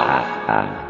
swaha.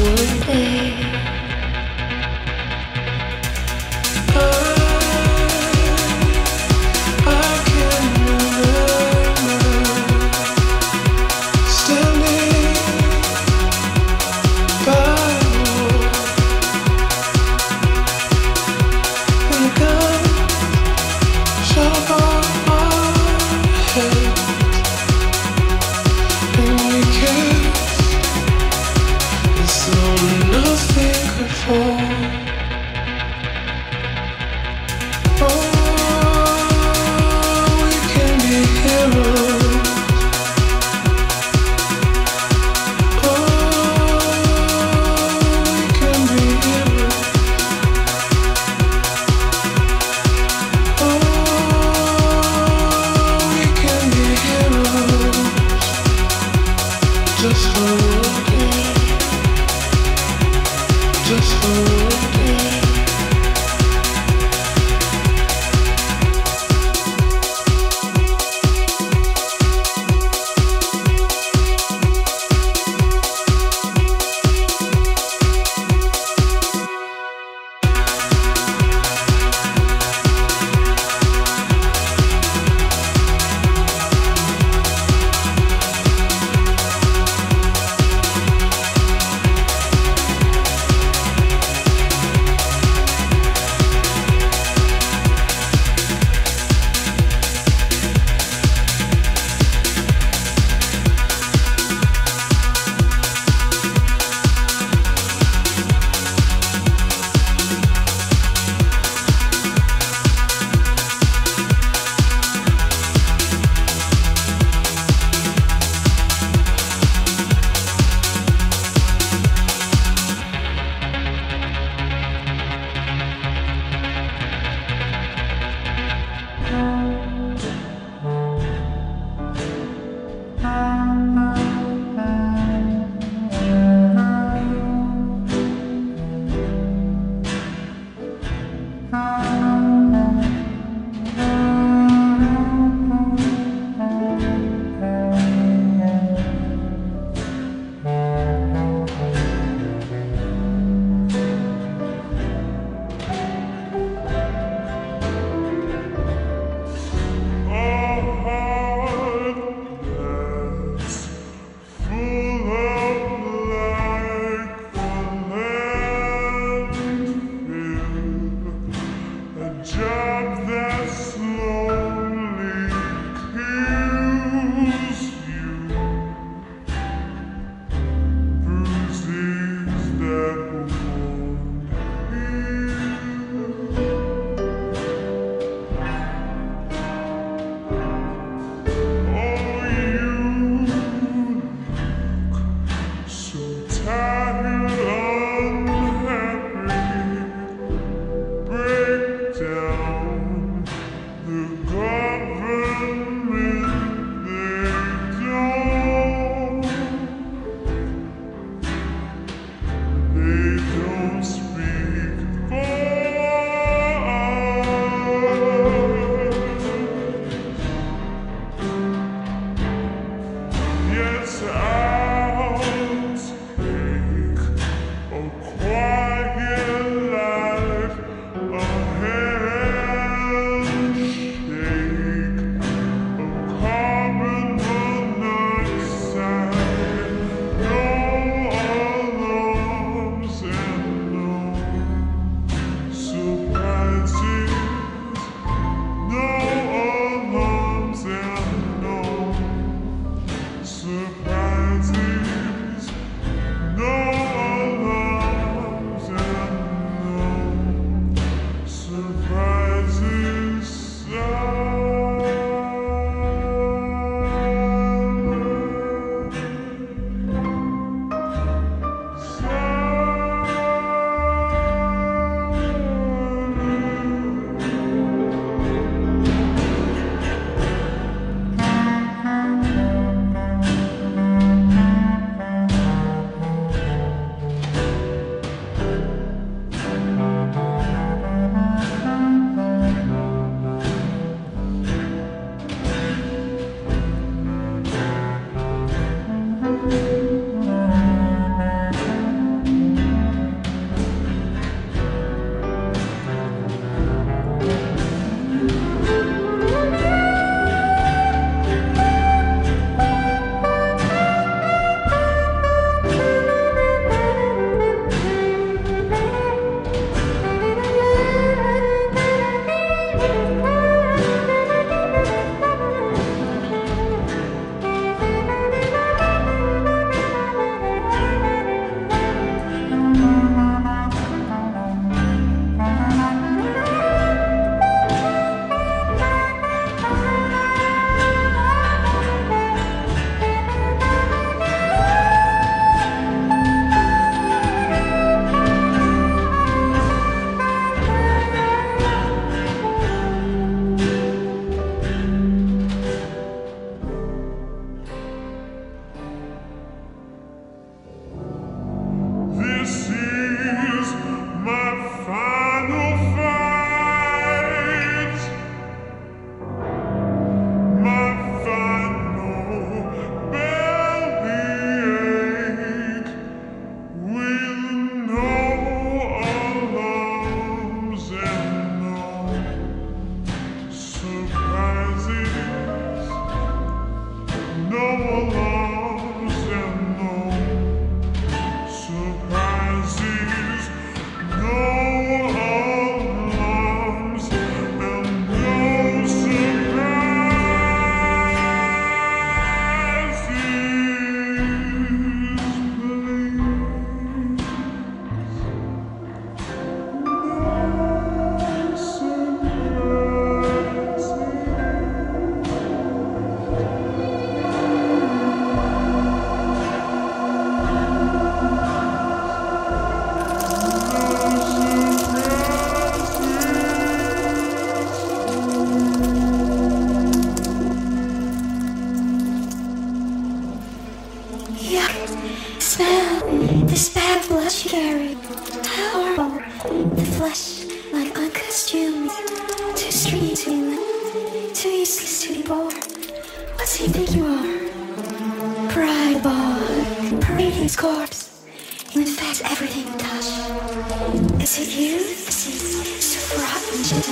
Is it you? Disease, so rotten, shit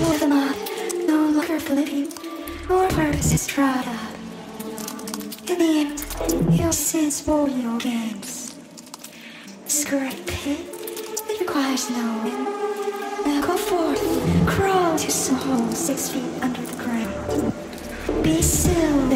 More than I, no longer living, more purpose is dried up. In the end, your sins bore your games. This great it requires no. Now go forth, crawl to some hole six feet under the ground. Be still